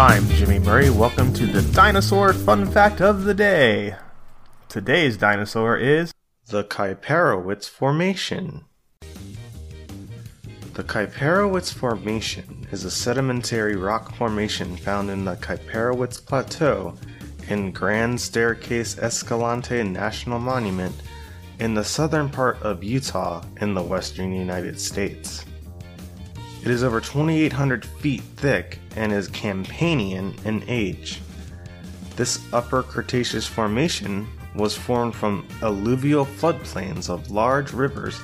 I'm Jimmy Murray. Welcome to the Dinosaur Fun Fact of the Day. Today's dinosaur is the Kaiparowitz Formation. The Kaiparowitz Formation is a sedimentary rock formation found in the Kaiparowitz Plateau in Grand Staircase Escalante National Monument in the southern part of Utah in the western United States. It is over 2,800 feet thick and is Campanian in age. This Upper Cretaceous formation was formed from alluvial floodplains of large rivers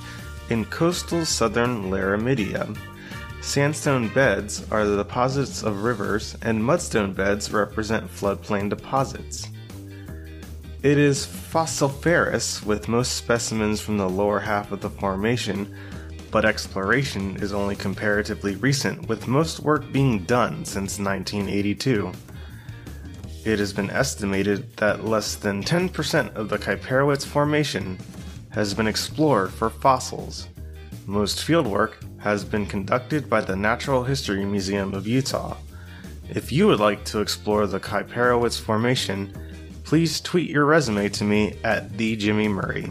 in coastal southern Laramidia. Sandstone beds are the deposits of rivers, and mudstone beds represent floodplain deposits. It is fossiliferous, with most specimens from the lower half of the formation, but exploration is only comparatively recent, with most work being done since 1982. It has been estimated that less than 10% of the Kaiparowitz Formation has been explored for fossils. Most fieldwork has been conducted by the Natural History Museum of Utah. If you would like to explore the Kaiparowitz Formation, please tweet your resume to me at the Jimmy Murray.